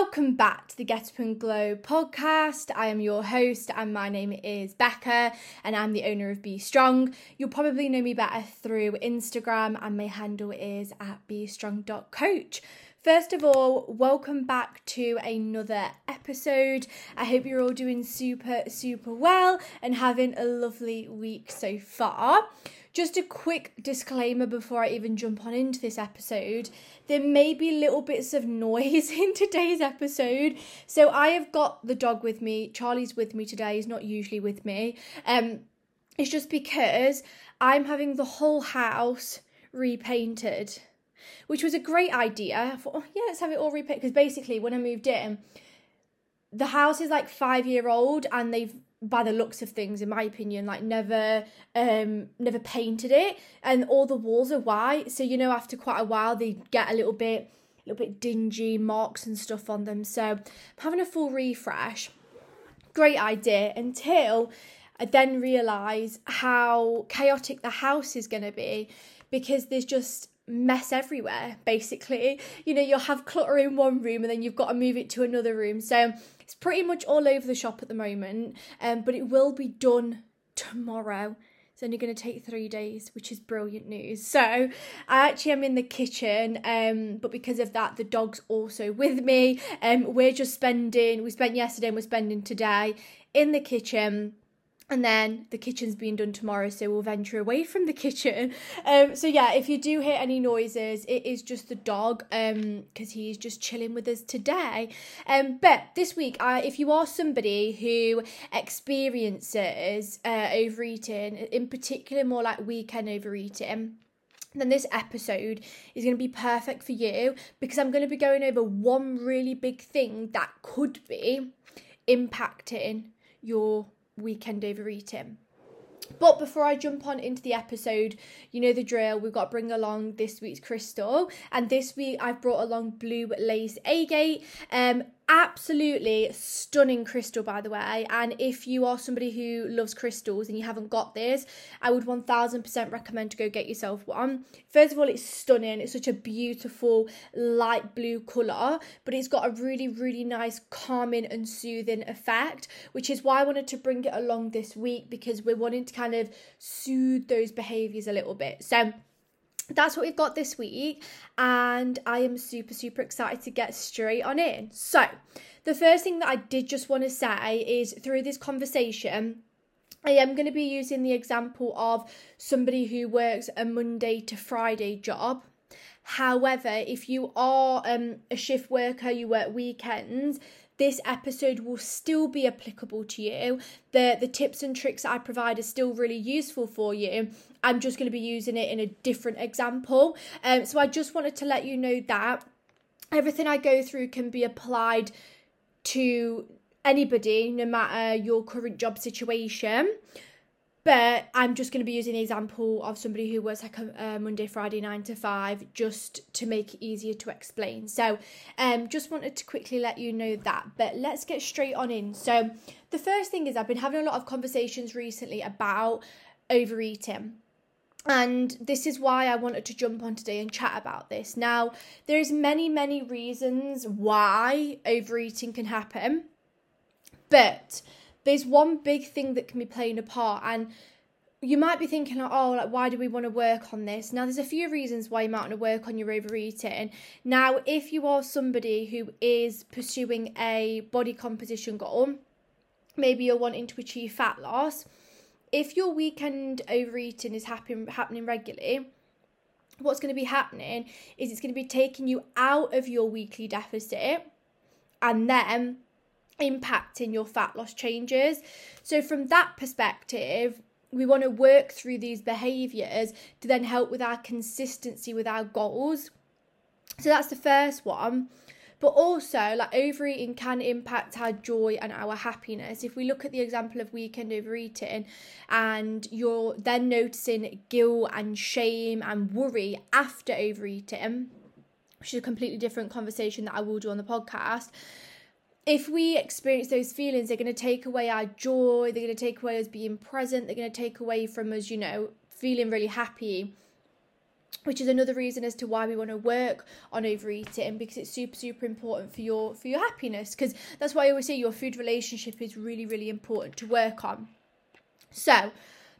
Welcome back to the Get Up and Glow podcast. I am your host, and my name is Becca, and I'm the owner of Be Strong. You'll probably know me better through Instagram, and my handle is at bstrong.coach. First of all, welcome back to another episode. I hope you're all doing super, super well and having a lovely week so far. Just a quick disclaimer before I even jump on into this episode. There may be little bits of noise in today's episode. So I have got the dog with me. Charlie's with me today. He's not usually with me. Um it's just because I'm having the whole house repainted, which was a great idea. I thought, oh, yeah, let's have it all repainted. Because basically, when I moved in, the house is like five year old and they've by the looks of things in my opinion like never um never painted it and all the walls are white. So you know after quite a while they get a little bit a little bit dingy marks and stuff on them. So I'm having a full refresh. Great idea until I then realize how chaotic the house is going to be because there's just mess everywhere basically you know you'll have clutter in one room and then you've got to move it to another room so it's pretty much all over the shop at the moment um, but it will be done tomorrow it's only going to take three days, which is brilliant news. So I actually am in the kitchen, um, but because of that, the dog's also with me. Um, we're just spending, we spent yesterday and we're spending today in the kitchen and then the kitchen's being done tomorrow so we'll venture away from the kitchen. Um so yeah if you do hear any noises it is just the dog um because he's just chilling with us today. Um but this week I if you are somebody who experiences uh, overeating in particular more like weekend overeating then this episode is going to be perfect for you because I'm going to be going over one really big thing that could be impacting your weekend overeating. But before I jump on into the episode, you know the drill. We've got to bring along this week's crystal, and this week I've brought along Blue Lace Agate. Um, absolutely stunning crystal by the way. And if you are somebody who loves crystals and you haven't got this i would 1000% recommend to go get yourself one. First of all it's stunning. It's such a beautiful light blue color but it's got a really really nice calming and soothing effect which is why i wanted to bring it along this week because we're wanting to kind of soothe those behaviors a little bit. So that's what we've got this week, and I am super, super excited to get straight on in. So, the first thing that I did just want to say is through this conversation, I am going to be using the example of somebody who works a Monday to Friday job. However, if you are um, a shift worker, you work weekends, this episode will still be applicable to you. The the tips and tricks I provide are still really useful for you. I'm just going to be using it in a different example. Um, so I just wanted to let you know that everything I go through can be applied to anybody, no matter your current job situation. But I'm just going to be using the example of somebody who works like a, Monday, Friday, nine to five, just to make it easier to explain. So, um, just wanted to quickly let you know that. But let's get straight on in. So, the first thing is I've been having a lot of conversations recently about overeating and this is why I wanted to jump on today and chat about this. Now, there's many many reasons why overeating can happen, but there's one big thing that can be playing a part and you might be thinking, oh, like, why do we want to work on this? Now, there's a few reasons why you might want to work on your overeating. Now, if you are somebody who is pursuing a body composition goal, maybe you're wanting to achieve fat loss, if your weekend overeating is happen- happening regularly, what's going to be happening is it's going to be taking you out of your weekly deficit and then impacting your fat loss changes. So, from that perspective, we want to work through these behaviors to then help with our consistency with our goals. So, that's the first one. But also, like overeating can impact our joy and our happiness. If we look at the example of weekend overeating and you're then noticing guilt and shame and worry after overeating, which is a completely different conversation that I will do on the podcast if we experience those feelings, they're going to take away our joy, they're going to take away us being present, they're going to take away from us, you know, feeling really happy which is another reason as to why we want to work on overeating because it's super super important for your for your happiness because that's why I always say your food relationship is really really important to work on. So,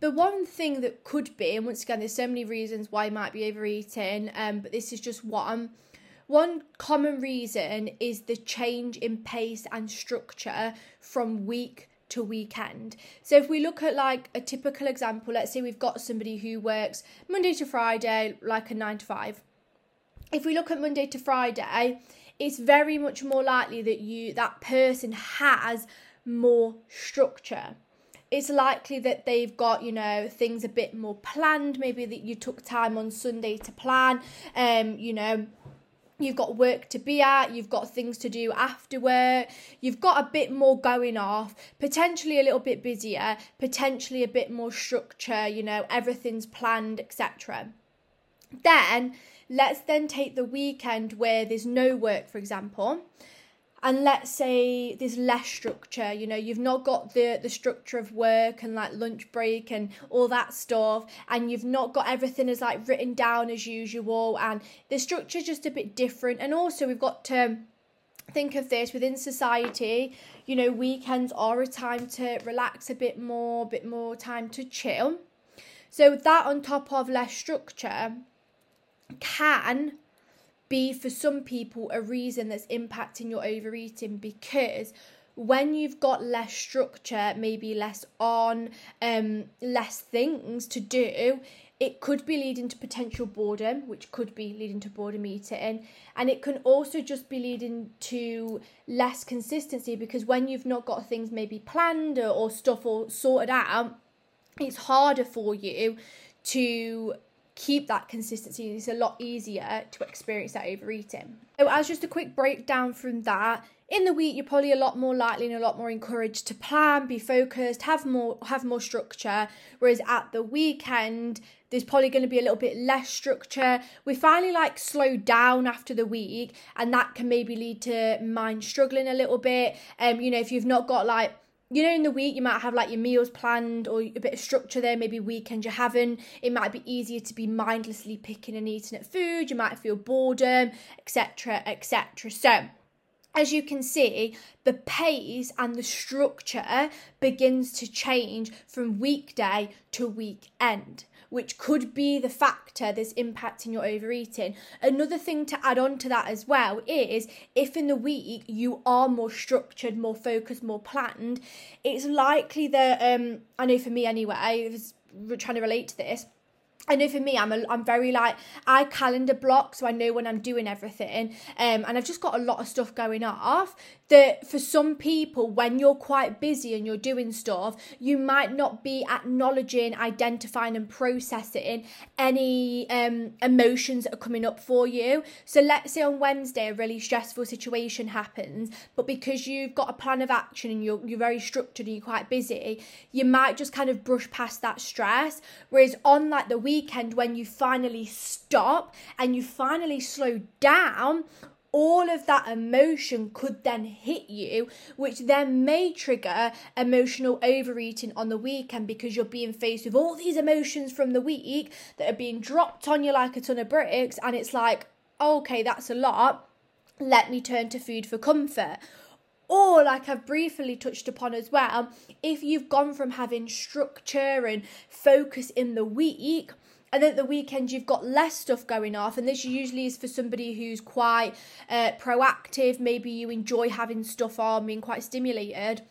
the one thing that could be, and once again, there's so many reasons why you might be overeating, um, but this is just one. One common reason is the change in pace and structure from week to weekend. So if we look at like a typical example, let's say we've got somebody who works Monday to Friday, like a nine to five. If we look at Monday to Friday, it's very much more likely that you that person has more structure. It's likely that they've got, you know, things a bit more planned. Maybe that you took time on Sunday to plan. Um, you know, You've got work to be at, you've got things to do after work, you've got a bit more going off, potentially a little bit busier, potentially a bit more structure, you know, everything's planned, etc. Then let's then take the weekend where there's no work, for example and let's say there's less structure you know you've not got the the structure of work and like lunch break and all that stuff and you've not got everything as like written down as usual and the structure's just a bit different. And also we've got to think of this within society you know weekends are a time to relax a bit more a bit more time to chill. So that on top of less structure can be for some people a reason that's impacting your overeating because when you've got less structure, maybe less on, um, less things to do, it could be leading to potential boredom, which could be leading to boredom eating. And it can also just be leading to less consistency because when you've not got things maybe planned or, or stuff or sorted out, it's harder for you to keep that consistency. It's a lot easier to experience that overeating. So, as just a quick breakdown from that, in the week you're probably a lot more likely and a lot more encouraged to plan, be focused, have more have more structure. Whereas at the weekend, there's probably going to be a little bit less structure. We finally like slow down after the week, and that can maybe lead to mind struggling a little bit. Um, you know, if you've not got like you know, in the week you might have like your meals planned or a bit of structure there, maybe weekend you're having. It might be easier to be mindlessly picking and eating at food. You might feel boredom, etc., etc. So, as you can see, the pace and the structure begins to change from weekday to weekend which could be the factor that's impacting your overeating. Another thing to add on to that as well is if in the week you are more structured, more focused, more planned, it's likely that um I know for me anyway, I was trying to relate to this I know for me, I'm a, I'm very like I calendar block, so I know when I'm doing everything. Um, and I've just got a lot of stuff going off. That for some people, when you're quite busy and you're doing stuff, you might not be acknowledging, identifying, and processing any um emotions that are coming up for you. So let's say on Wednesday a really stressful situation happens, but because you've got a plan of action and you're you're very structured and you're quite busy, you might just kind of brush past that stress. Whereas on like the weekend when you finally stop and you finally slow down, all of that emotion could then hit you, which then may trigger emotional overeating on the weekend because you're being faced with all these emotions from the week that are being dropped on you like a ton of bricks, and it's like, okay, that's a lot. Let me turn to food for comfort. Or, like I've briefly touched upon as well, if you've gone from having structure and focus in the week and then at the weekend you've got less stuff going off and this usually is for somebody who's quite uh, proactive maybe you enjoy having stuff on being quite stimulated.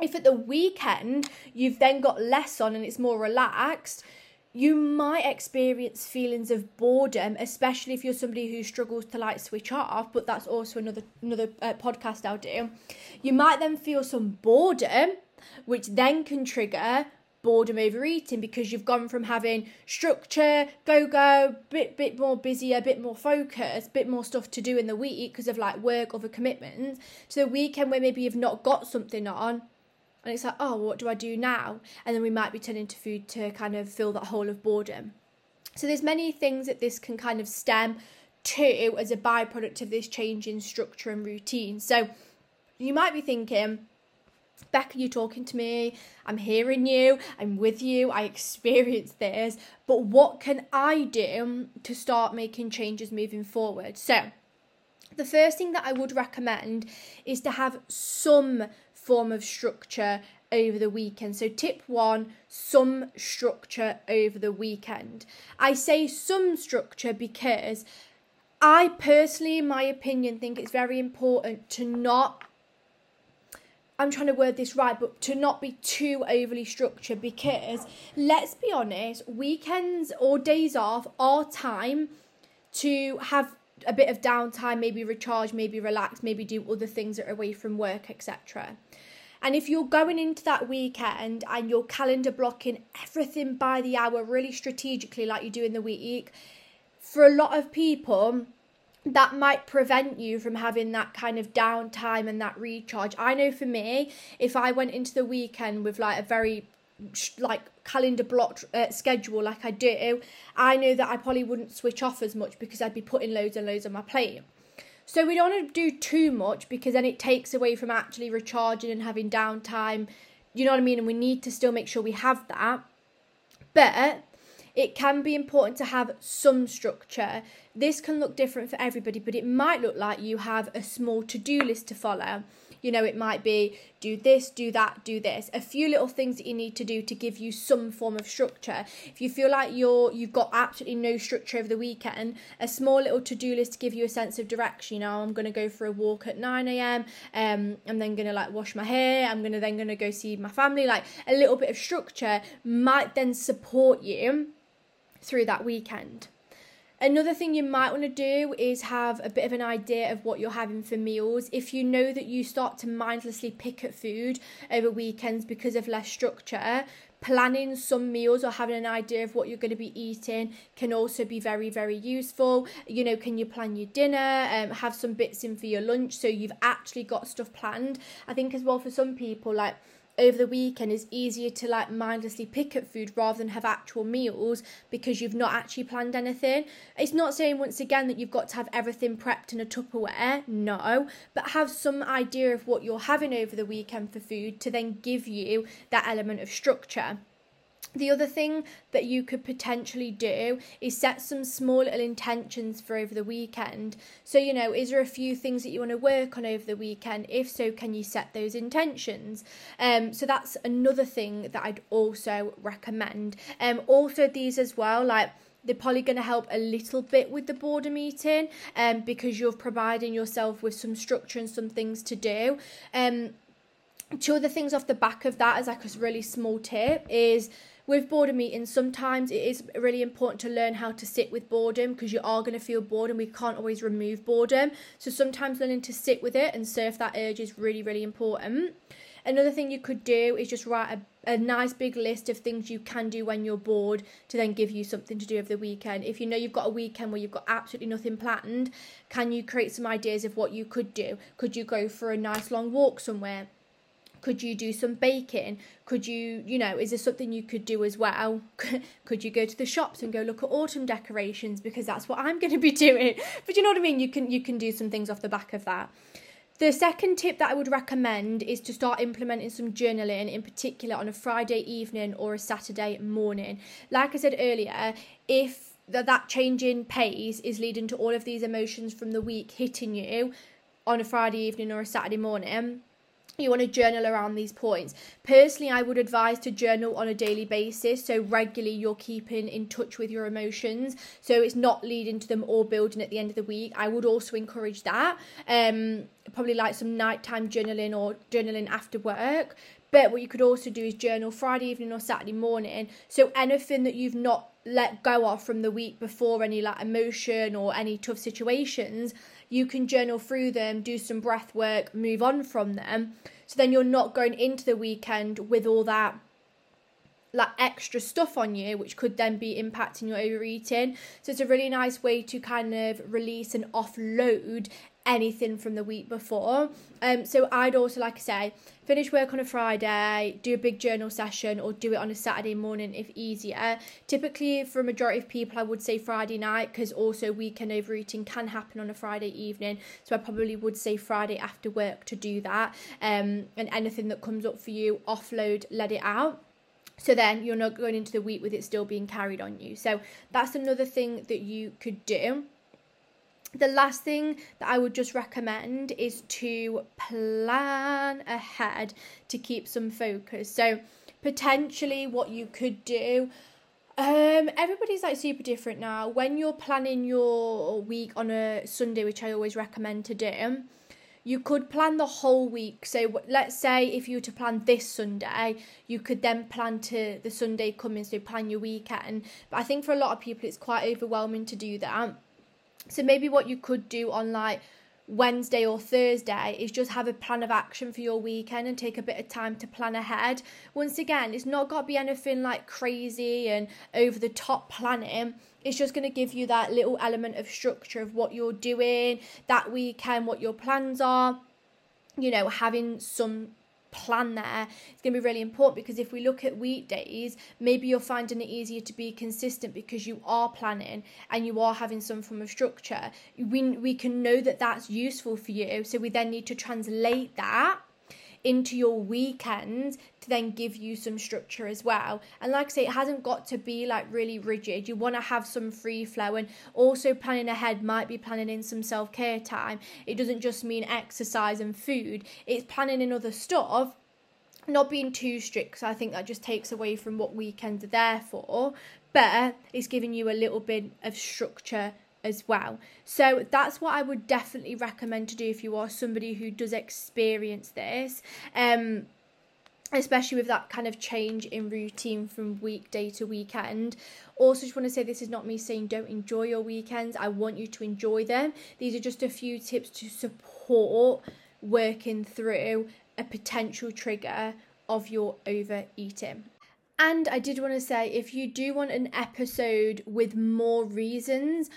If at the weekend you've then got less on and it's more relaxed you might experience feelings of boredom especially if you're somebody who struggles to like switch off but that's also another another uh, podcast I'll do. You might then feel some boredom which then can trigger boredom overeating because you've gone from having structure, go go, bit bit more busy, a bit more focus, bit more stuff to do in the week because of like work, other commitments, to the weekend where maybe you've not got something on. And it's like, oh, what do I do now? And then we might be turning to food to kind of fill that hole of boredom. So there's many things that this can kind of stem to as a byproduct of this change in structure and routine. So you might be thinking, Becca, you're talking to me. I'm hearing you. I'm with you. I experienced this. But what can I do to start making changes moving forward? So, the first thing that I would recommend is to have some form of structure over the weekend. So, tip one some structure over the weekend. I say some structure because I personally, in my opinion, think it's very important to not. I'm trying to word this right, but to not be too overly structured because let's be honest, weekends or days off are time to have a bit of downtime, maybe recharge, maybe relax, maybe do other things that are away from work, etc. And if you're going into that weekend and you're calendar blocking everything by the hour really strategically, like you do in the week, for a lot of people, that might prevent you from having that kind of downtime and that recharge. I know for me, if I went into the weekend with like a very like calendar blocked uh, schedule like I do, I know that I probably wouldn't switch off as much because I'd be putting loads and loads on my plate. So we don't want to do too much because then it takes away from actually recharging and having downtime. You know what I mean? And we need to still make sure we have that. But it can be important to have some structure. This can look different for everybody, but it might look like you have a small to do list to follow. You know, it might be do this, do that, do this. A few little things that you need to do to give you some form of structure. If you feel like you're you've got absolutely no structure over the weekend, a small little to-do list to give you a sense of direction. You know, I'm gonna go for a walk at 9 a.m. Um, I'm then gonna like wash my hair. I'm gonna then gonna go see my family. Like a little bit of structure might then support you through that weekend. Another thing you might want to do is have a bit of an idea of what you're having for meals. If you know that you start to mindlessly pick at food over weekends because of less structure, planning some meals or having an idea of what you're going to be eating can also be very very useful you know can you plan your dinner um, have some bits in for your lunch so you've actually got stuff planned i think as well for some people like over the weekend is easier to like mindlessly pick up food rather than have actual meals because you've not actually planned anything. It's not saying once again that you've got to have everything prepped in a Tupperware, no, but have some idea of what you're having over the weekend for food to then give you that element of structure. The other thing that you could potentially do is set some small little intentions for over the weekend. So, you know, is there a few things that you want to work on over the weekend? If so, can you set those intentions? Um, so that's another thing that I'd also recommend. Um, also these as well, like they're probably going to help a little bit with the boredom meeting um, because you're providing yourself with some structure and some things to do. Um, two other things off the back of that as like a really small tip is with boredom meetings, sometimes it is really important to learn how to sit with boredom because you are going to feel bored and we can't always remove boredom. So sometimes learning to sit with it and surf that urge is really, really important. Another thing you could do is just write a, a nice big list of things you can do when you're bored to then give you something to do over the weekend. If you know you've got a weekend where you've got absolutely nothing planned, can you create some ideas of what you could do? Could you go for a nice long walk somewhere? Could you do some baking? Could you you know is there something you could do as well? Could you go to the shops and go look at autumn decorations? Because that's what i'm going to be doing. But you know what i mean? You can you can do some things off the back of that. The second tip that I would recommend is to start implementing some journaling, in particular on a Friday evening or a Saturday morning. Like I said earlier, if that, that change in pace is leading to all of these emotions from the week hitting you on a Friday evening or a Saturday morning, you want to journal around these points. Personally, I would advise to journal on a daily basis so regularly you're keeping in touch with your emotions so it's not leading to them all building at the end of the week. I would also encourage that. Um, probably like some nighttime journaling or journaling after work. But what you could also do is journal Friday evening or Saturday morning. So anything that you've not let go of from the week before, any like emotion or any tough situations, you can journal through them, do some breath work, move on from them. So then you're not going into the weekend with all that like extra stuff on you which could then be impacting your overeating so it's a really nice way to kind of release and offload anything from the week before. Um, so I'd also, like I say, finish work on a Friday, do a big journal session, or do it on a Saturday morning if easier. Typically, for a majority of people, I would say Friday night because also weekend overeating can happen on a Friday evening. So I probably would say Friday after work to do that. Um, and anything that comes up for you, offload, let it out. So then you're not going into the week with it still being carried on you. So that's another thing that you could do the last thing that I would just recommend is to plan ahead to keep some focus. So, potentially, what you could do. Um, everybody's like super different now. When you're planning your week on a Sunday, which I always recommend to do, you could plan the whole week. So let's say if you were to plan this Sunday, you could then plan to the Sunday coming, so plan your weekend. But I think for a lot of people, it's quite overwhelming to do that. So maybe what you could do on like Wednesday or Thursday is just have a plan of action for your weekend and take a bit of time to plan ahead. Once again, it's not got to be anything like crazy and over the top planning. It's just going to give you that little element of structure of what you're doing that weekend, what your plans are. You know, having some plan there it's going to be really important because if we look at weekdays maybe you're finding it easier to be consistent because you are planning and you are having some form of structure. We, we can know that that's useful for you so we then need to translate that into your weekend to then give you some structure as well. And like I say, it hasn't got to be like really rigid. You want to have some free flow and also planning ahead might be planning in some self care time. It doesn't just mean exercise and food, it's planning in other stuff not being too strict because I think that just takes away from what weekends are there for, but it's giving you a little bit of structure as well. So that's what I would definitely recommend to do if you are somebody who does experience this. Um especially with that kind of change in routine from weekday to weekend. Also, just want to say this is not me saying don't enjoy your weekends. I want you to enjoy them. These are just a few tips to support working through a potential trigger of your overeating. And I did want to say if you do want an episode with more reasons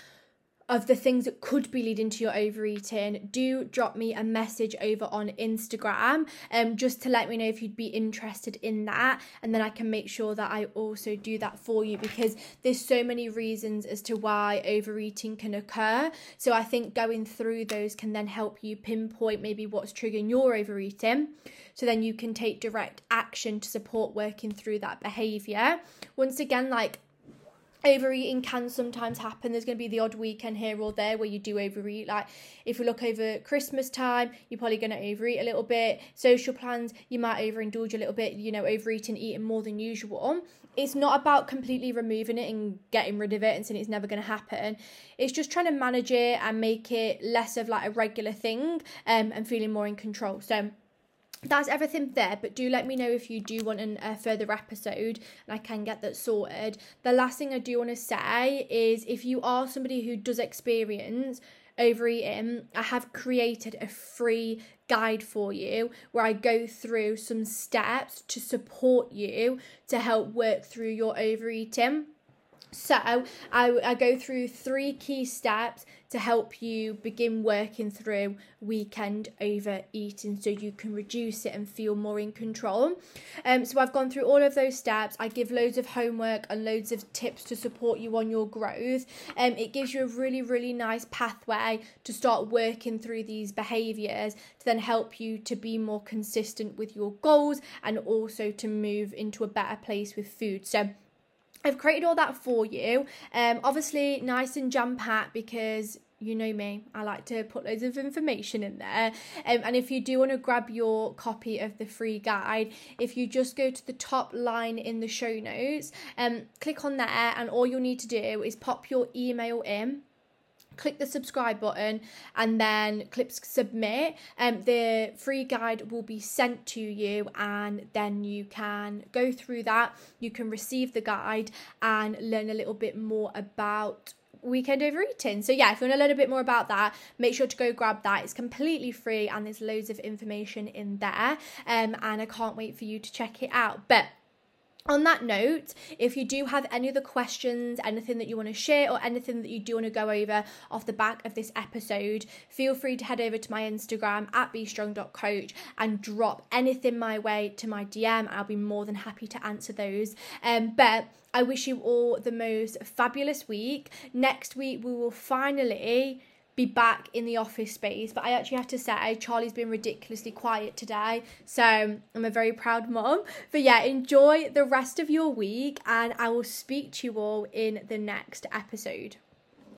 of the things that could be leading to your overeating, do drop me a message over on Instagram um, just to let me know if you'd be interested in that. And then I can make sure that I also do that for you because there's so many reasons as to why overeating can occur. So I think going through those can then help you pinpoint maybe what's triggering your overeating. So then you can take direct action to support working through that behavior. Once again, like overeating can sometimes happen. There's going to be the odd weekend here or there where you do overeat. Like if we look over Christmas time, you're probably going to overeat a little bit. Social plans, you might overindulge a little bit, you know, overeating, eating more than usual. It's not about completely removing it and getting rid of it and saying it's never going to happen. It's just trying to manage it and make it less of like a regular thing um, and feeling more in control. So that's everything there but do let me know if you do want a uh, further episode and i can get that sorted. The last thing i do want to say is if you are somebody who does experience overeating i have created a free guide for you where i go through some steps to support you to help work through your overeating so I, I go through three key steps to help you begin working through weekend overeating so you can reduce it and feel more in control. Um, so I've gone through all of those steps. I give loads of homework and loads of tips to support you on your growth. Um, it gives you a really, really nice pathway to start working through these behaviors to then help you to be more consistent with your goals and also to move into a better place with food. So I've created all that for you. Um, obviously, nice and jam packed because you know me, I like to put loads of information in there. Um, and if you do want to grab your copy of the free guide, if you just go to the top line in the show notes, um, click on there, and all you'll need to do is pop your email in click the subscribe button and then click submit and um, the free guide will be sent to you and then you can go through that you can receive the guide and learn a little bit more about weekend overeating. So yeah, if you want to learn a bit more about that, make sure to go grab that. It's completely free and there's loads of information in there. Um, and I can't wait for you to check it out. But on that note, if you do have any other questions, anything that you want to share, or anything that you do want to go over off the back of this episode, feel free to head over to my Instagram at bstrong.coach and drop anything my way to my DM. I'll be more than happy to answer those. Um, but I wish you all the most fabulous week. Next week, we will finally be back in the office space. But I actually have to say, Charlie's been ridiculously quiet today. So I'm a very proud mom. But yeah, enjoy the rest of your week, and I will speak to you all in the next episode.